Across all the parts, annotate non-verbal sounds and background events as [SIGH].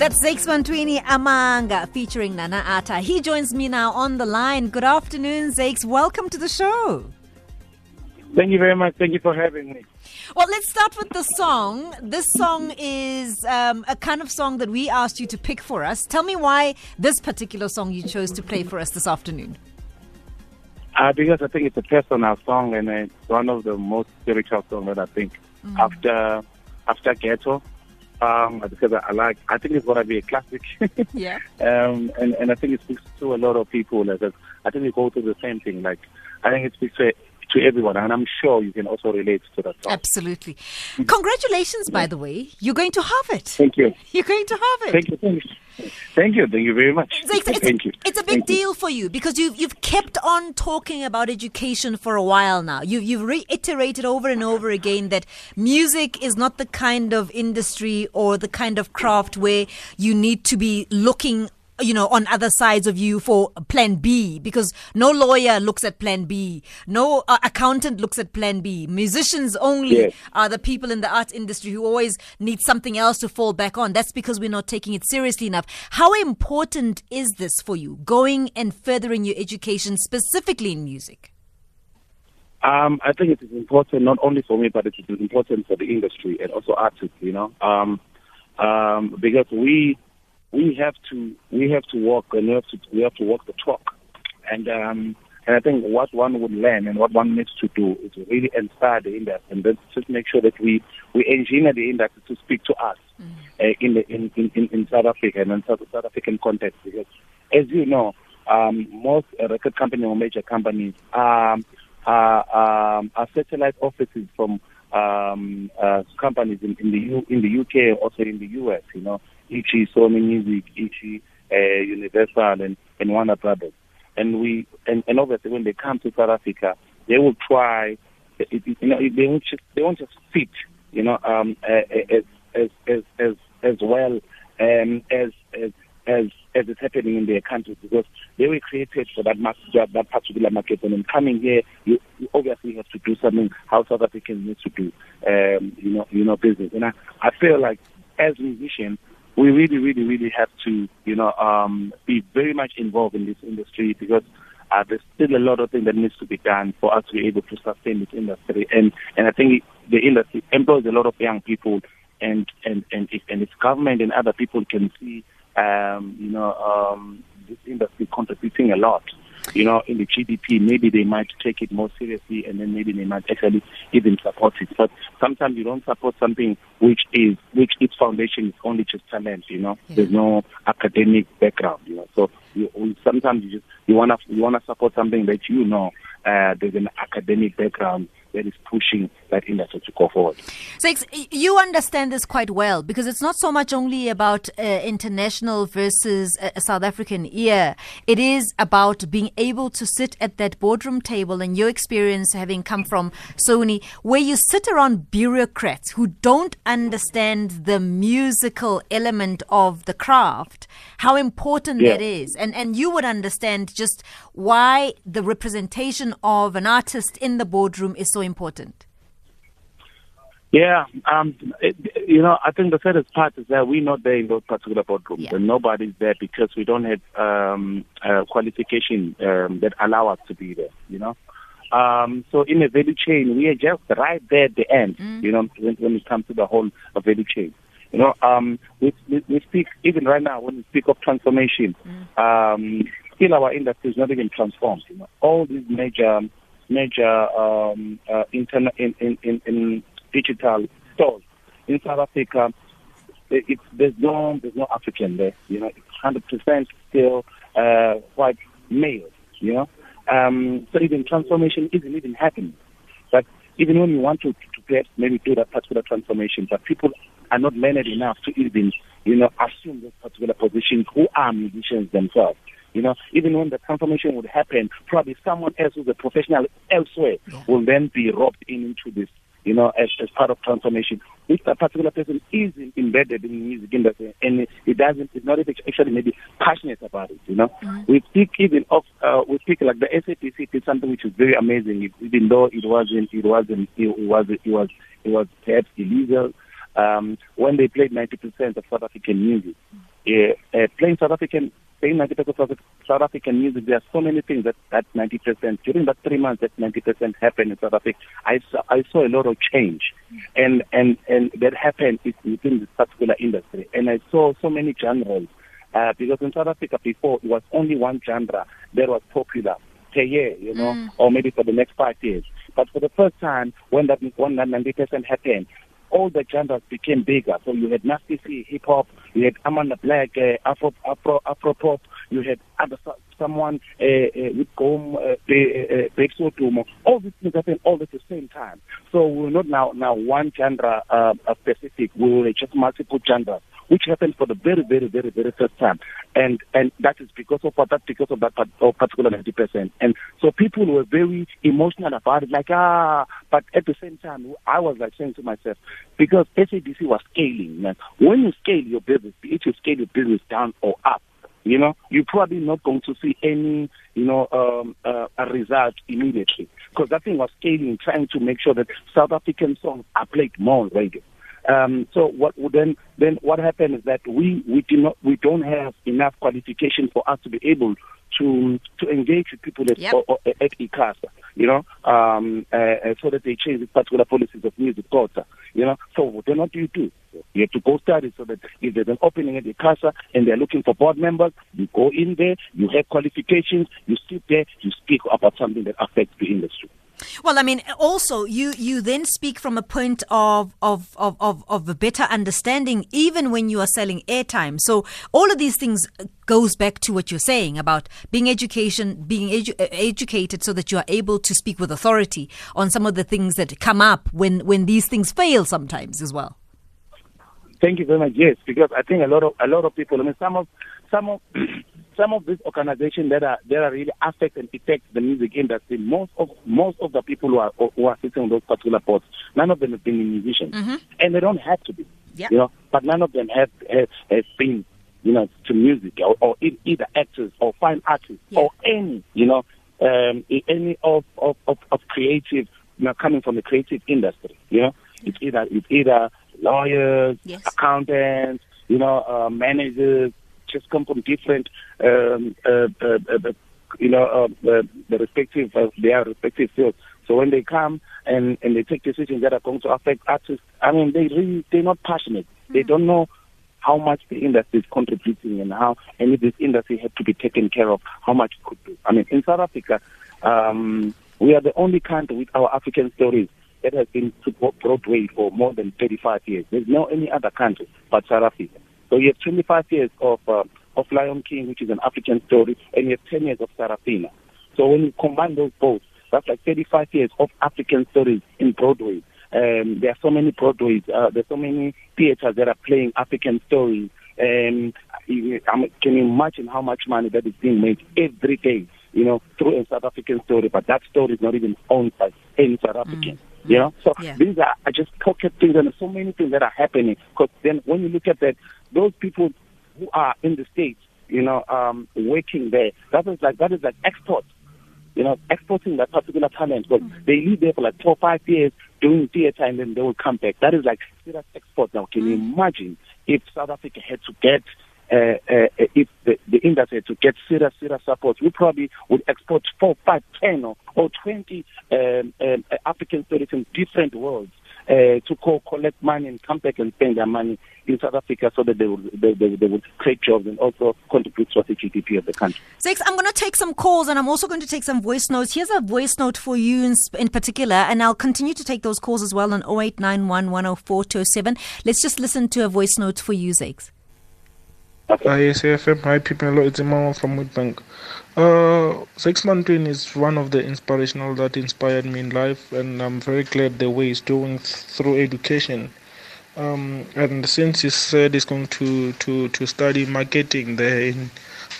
That's Zakes Bantwini Amanga featuring Nana Atta. He joins me now on the line. Good afternoon, Zakes. Welcome to the show. Thank you very much. Thank you for having me. Well, let's start with the song. This song is um, a kind of song that we asked you to pick for us. Tell me why this particular song you chose to play for us this afternoon. Uh, because I think it's a personal song and it's one of the most spiritual songs that I think mm. after after Ghetto. Um, I because I, like, I think it's gonna be a classic. [LAUGHS] yeah. Um, and and I think it speaks to a lot of people. Like, I think we go through the same thing. Like, I think it speaks to to everyone, and I'm sure you can also relate to that. Absolutely. Congratulations, by the way. You're going to Harvard. Thank you. [LAUGHS] You're going to Harvard. Thank you. Thank you. Thank you. Thank you very much. It's, it's, Thank you. It's a big Thank deal you. for you because you've you've kept on talking about education for a while now. You you've reiterated over and over again that music is not the kind of industry or the kind of craft where you need to be looking you know, on other sides of you for plan B because no lawyer looks at plan B. No uh, accountant looks at plan B. Musicians only Yes. are the people in the arts industry who always need something else to fall back on. That's because we're not taking it seriously enough. How important is this for you, going and furthering your education specifically in music? Um, I think it is important not only for me, but it is important for the industry and also artists. You know, um, um, because we we have to we have to walk and we have to we have to walk the talk, and um, and I think what one would learn and what one needs to do is to really inspire the industry and then just make sure that we we engineer the industry to speak to us uh, in the in, in, in South Africa and in South, South African context. Because as you know, um, most record companies or major companies um, are, um, are satellite offices from um, uh, companies in, in the U, in the UK, and also in the US. You know, e.g. Sony Music, e.g. Uh, Universal, and, and Warner Brothers. And we and, and obviously when they come to South Africa, they will try. It, you know, they won't just they won't just fit. You know, um, uh, as as as as as well um, as as as as it's happening in their countries because they were created for that market, that, that particular market. And in coming here, you, you obviously have to do something how South Africans need to do, um, you know, you know, business. And I, I feel like as musicians, we really, really, really have to, you know, um, be very much involved in this industry because uh, there's still a lot of things that needs to be done for us to be able to sustain this industry. And and I think the industry employs a lot of young people, and and and if, and if government and other people can see, um, you know, um, this industry contributing a lot. You know, in the GDP, maybe they might take it more seriously, and then maybe they might actually even support it. But sometimes you don't support something which is which its foundation is only just talent. You know, Yeah. there's no academic background. You know, so you, sometimes you just you wanna you wanna support something that you know uh, there's an academic background that is pushing that industry to go forward. So ex- you understand this quite well because it's not so much only about uh, international versus uh, South African ear. It is about being able to sit at that boardroom table and your experience having come from Sony where you sit around bureaucrats who don't understand the musical element of the craft, how important Yeah. that is. And, and you would understand just why the representation of an artist in the boardroom is so important. Yeah, um, it, you know, I think the saddest part is that we're not there in those particular boardrooms, Yeah. and nobody's there because we don't have um, uh, qualification um, that allow us to be there. You know, um, so in the value chain, we are just right there at the end. You know, when, when it comes to the whole of value chain. You know, um, we, we we speak even right now when we speak of transformation. Um, still, our industry is not even transformed. You know, all these major major um, uh, internet in, in, in, in digital stores in South Africa. it- It's there's no there's no African there. You know, it's hundred percent still uh, white male. You know, um, so even transformation isn't even happening. But even when you want to, to perhaps maybe do that particular transformation, but people are not learned enough to even, you know, assume those particular positions who are musicians themselves. You know, even when the transformation would happen, probably someone else who's a professional elsewhere will then be roped in into this, you know, as, as part of transformation. If that particular person is embedded in the music industry and it doesn't, it's not actually maybe passionate about it, you know. We speak even of, uh, we speak like the SABC did something which is very amazing, even though it wasn't, it wasn't, it was, it was, it was perhaps illegal. Um, when they played 90% of South African music, uh, playing South African playing 90% of South African music, there are so many things that that 90%, during that three months that 90% happened in South Africa, I saw, I saw a lot of change. And, and, and that happened within this particular industry. And I saw so many genres. Uh, because in South Africa before, it was only one genre that was popular per year, you know, mm. or maybe for the next five years. But for the first time, when that, when that 90% happened, all the genres became bigger. So you had Nasty C, hip hop, you had Amanda Black, uh, Afro, Afro, Afro pop, you had other someone uh, uh, with Gqom, uh, Breakthrough Tumo. All these things happen all at the same time. So we're not now now one genre uh, specific. We're just multiple genres which happened for the very, very, very, very first time. And and that is because of that because of that of particular ninety percent. And so people were very emotional about it, like ah. But at the same time, I was like saying to myself, because SABC was scaling. Man. When you scale your business, if you scale your business down or up, you know, you're probably not going to see any, you know, um, uh, a result immediately because that thing was scaling, trying to make sure that South African songs are played more on radio. Um, so what then then what happened is that we we do not we don't have enough qualification for us to be able to to engage with people at, yep. or, or, at ICASA, you know, um, uh, uh, so that they change the particular policies of music quota, you know. So then what do you do? You have to go study so that if there's an opening at ICASA and they're looking for board members, you go in there, you have qualifications, you sit there, you speak about something that affects the industry. Well, I mean, also you you then speak from a point of of of of, of a better understanding, even when you are selling airtime. So all of these things uh, goes back to what you're saying about being education, being edu- uh, educated, so that you are able to speak with authority on some of the things that come up when when these things fail sometimes as well. Thank you very much. Yes, because I think a lot of a lot of people. I mean, some of some of [CLEARS THROAT] some of these organizations that are that are really affect and affect the music industry. Most of most of the people who are who are sitting on those particular boards, none of them have been musicians, mm-hmm. and they don't have to be. Yep. You know, but none of them have have, have been you know to music or, or either actors or fine artists or any you know um, any of of, of, of creative you know, coming from the creative industry. You know, it's either it's either lawyers, yes. accountants, you know, uh, managers, just come from different, um, uh, uh, uh, you know, uh, the, the respective, uh, their respective fields. So when they come and, and they take decisions that are going to affect artists, I mean, they really, they're not passionate. Mm-hmm. They don't know how much the industry is contributing and how, and if this industry had to be taken care of, how much it could do. I mean, in South Africa, um, we are the only country with our African stories that has been to Broadway for more than 35 years. There's no any other country but South Africa. So you have 25 years of uh, of Lion King, which is an African story, and you have 10 years of Sarafina. So when you combine those both, that's like 35 years of African stories in Broadway. Um, there are so many Broadways, uh, there's so many theaters that are playing African stories. And um, can you imagine how much money that is being made every day, you know, through a South African story, but that story is not even owned by any South African. Mm. You know, so yeah. these are, are just pocket things, and so many things that are happening. Because then, when you look at that, those people who are in the states, you know, um, working there, that is like that is like export. You know, exporting that particular talent. But mm-hmm. they live there for like four or five years doing theater, and then they will come back. That is like serious export. Now, can you mm. imagine if South Africa had to get uh, uh, if the, the industry to get serious, serious support, we probably would export four, five, ten, or, or 20 um, um, African stories in different worlds. Uh, to co- collect money and come back and spend their money in South Africa so that they would, they, they, they would create jobs and also contribute to the GDP of the country. Zakes, I'm going to take some calls and I'm also going to take some voice notes. Here's a voice note for you in, in particular, and I'll continue to take those calls as well on 0891 104 Let's just listen to a voice note for you, Zakes. Hi, SAFM. Hi, people. It's Imam from Woodbank. Uh, Zakes Bantwini is one of the inspirational that inspired me in life, and I'm very glad the way he's doing through education. Um, and since he said he's going to, to, to study marketing there in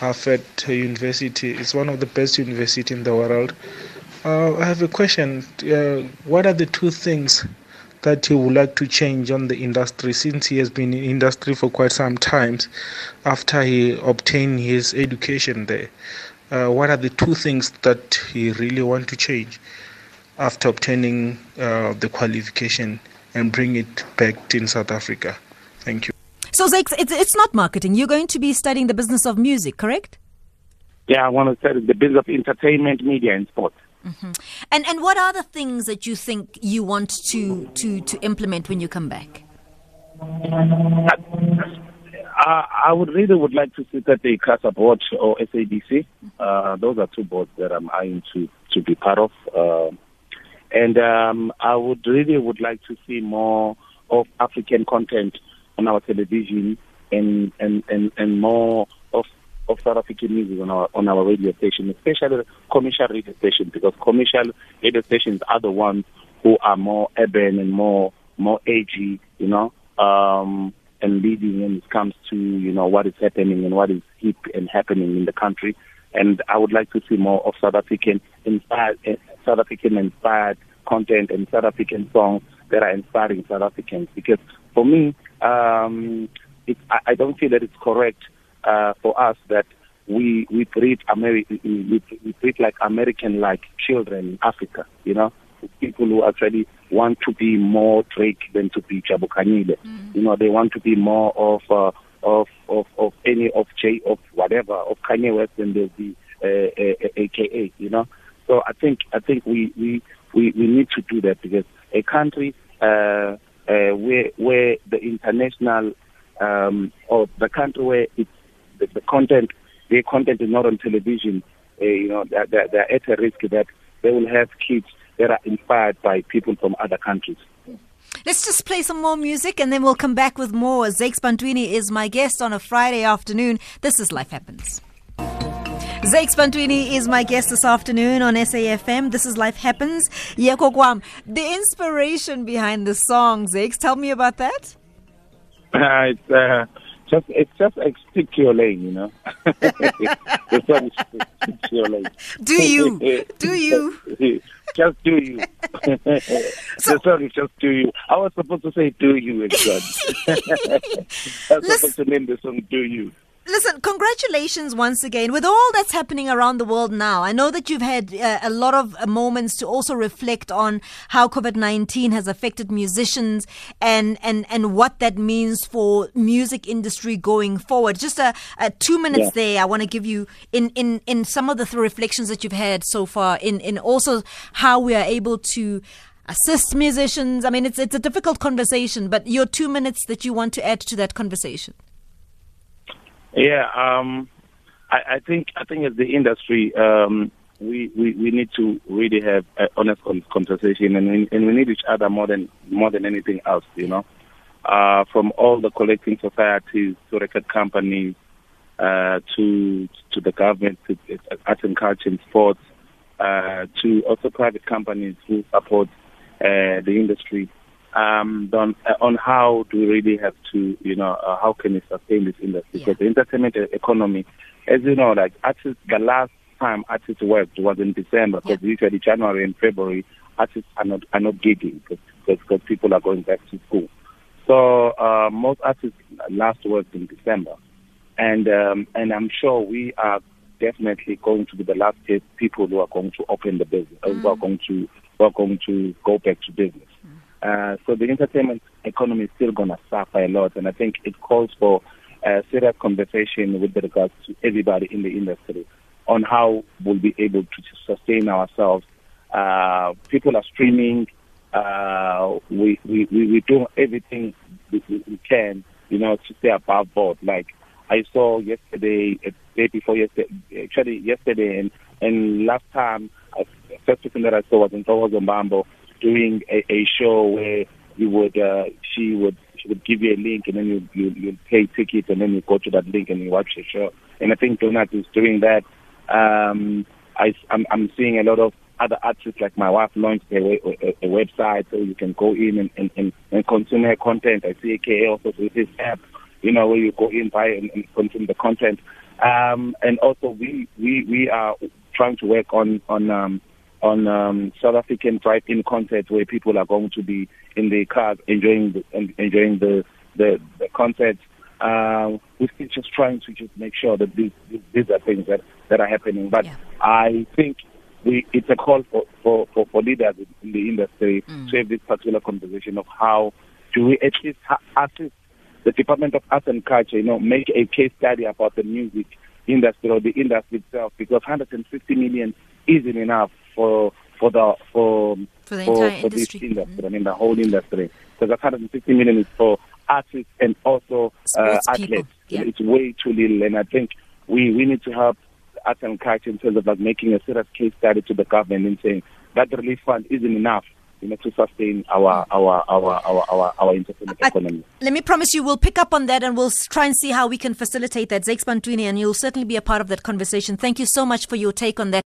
Harvard University, it's one of the best universities in the world. Uh, I have a question. Uh, what are the two things that he would like to change on the industry since he has been in industry for quite some time after he obtained his education there uh, what are the two things that he really want to change after obtaining uh, the qualification and bring it back in south africa thank you So, Zakes, it's, it's not marketing. You're going to be studying the business of music, correct? Yeah, I want to study the business of entertainment, media, and sport. Mm-hmm. And and what are the things that you think you want to to to implement when you come back? I, I would really would like to sit at the CASA board or SABC. Uh, those are two boards that I'm eyeing to to be part of. Uh, and um, I would really would like to see more of African content on our television and and and, and more of South African music on our on our radio station, especially commercial radio stations, because commercial radio stations are the ones who are more urban and more more edgy, you know, um, and leading when it comes to you know what is happening and what is hip and happening in the country. And I would like to see more of South African inspired, uh, South African inspired content and South African songs that are inspiring South Africans. Because for me, um, it, I, I don't feel that it's correct uh, for us that we we treat America we, we treat like American like children in Africa. You know, people who actually want to be more Drake than to be Jabu Khanyile. Mm. You know, they want to be more of uh, of of of any of J of whatever of Kanye West than they'll be uh, uh, AKA. You know, so I think I think we we we, we need to do that because a country uh, uh, where where the international um, or the country where it's the, the content their content is not on television, uh, you know, they're, they're, they're at a risk that they will have kids that are inspired by people from other countries. Let's just play some more music and then we'll come back with more. Zakes Bantwini is my guest on a Friday afternoon. This is Life Happens. Zakes Bantwini is my guest this afternoon on SAFM. This is Life Happens. Yekokwam, the inspiration behind the song, Zakes, tell me about that. Uh, [LAUGHS] it's, uh, just it's just like stick to your lane, you know. [LAUGHS] it's just stick to your lane. Do you? [LAUGHS] do you? just do you. [LAUGHS] so, sorry, just do you. I was supposed to say do you instead. I was supposed to name the song Do You. Listen, congratulations once again with all that's happening around the world now. I know that you've had uh, a lot of uh, moments to also reflect on how COVID-19 has affected musicians and, and, and what that means for music industry going forward. Just a, a two minutes yeah. there. I want to give you in, in, in some of the th- reflections that you've had so far in, in also how we are able to assist musicians. I mean, it's, it's a difficult conversation, but your two minutes that you want to add to that conversation. Yeah, um, I, I think I think as the industry, um, we, we we need to really have an honest conversation, and we, and we need each other more than more than anything else. You know, uh, from all the collecting societies to record companies uh, to to the government, to arts and culture and sports, uh, to also private companies who support uh, the industry um, on, uh, on how do we really have to, you know, uh, how can we sustain this industry? Yeah. Because the entertainment economy, as you know, like artists, the last time artists worked was in December, because yeah. usually January and February, artists are not are not gigging because because people are going back to school. So uh, most artists last worked in December, and um, and I'm sure we are definitely going to be the last people who are going to open the business, mm. who are going to who are going to go back to business. Mm. Uh, so the entertainment economy is still going to suffer a lot, and I think it calls for a serious conversation with regards to everybody in the industry on how we'll be able to sustain ourselves. Uh, people are streaming. Uh, we, we, we, do everything we, we can, you know, to stay above board. Like I saw yesterday, uh, day before yesterday, actually yesterday, and, and last time, uh, first person that I saw was in Toho Zombambo doing a, a show where you would uh, she would she would give you a link and then you you you pay ticket and then you go to that link and you watch the show. And I think Donut is doing that. Um, I I'm, I'm seeing a lot of other artists like my wife launched a, a, a website so you can go in and, and, and, and consume her content. I see AKA also with this app, you know, where you go in, buy and, and consume the content. Um, and also we, we, we are trying to work on, on, um, on um, South African drive-in concerts where people are going to be in their cars enjoying the, enjoying the the, the concert. Uh, we're still just trying to just make sure that these these are things that, that are happening. But yeah. I think we, it's a call for, for, for, for leaders in the industry mm. to have this particular conversation of how do we at least assist the Department of Arts and Culture, you know, make a case study about the music industry or the industry itself because 150 million isn't enough for for the for For the for, entire for this industry. I mean, the whole industry. Because 150 million is for artists and also uh, athletes. yeah. It's way too little, and I think we we need to help arts and culture in terms of like making a serious case study to the government and saying that relief fund isn't enough. You know, to sustain our our our our our, our entertainment I- economy. Let me promise you, we'll pick up on that and we'll try and see how we can facilitate that. Zakes Bantwini, and you'll certainly be a part of that conversation. Thank you so much for your take on that.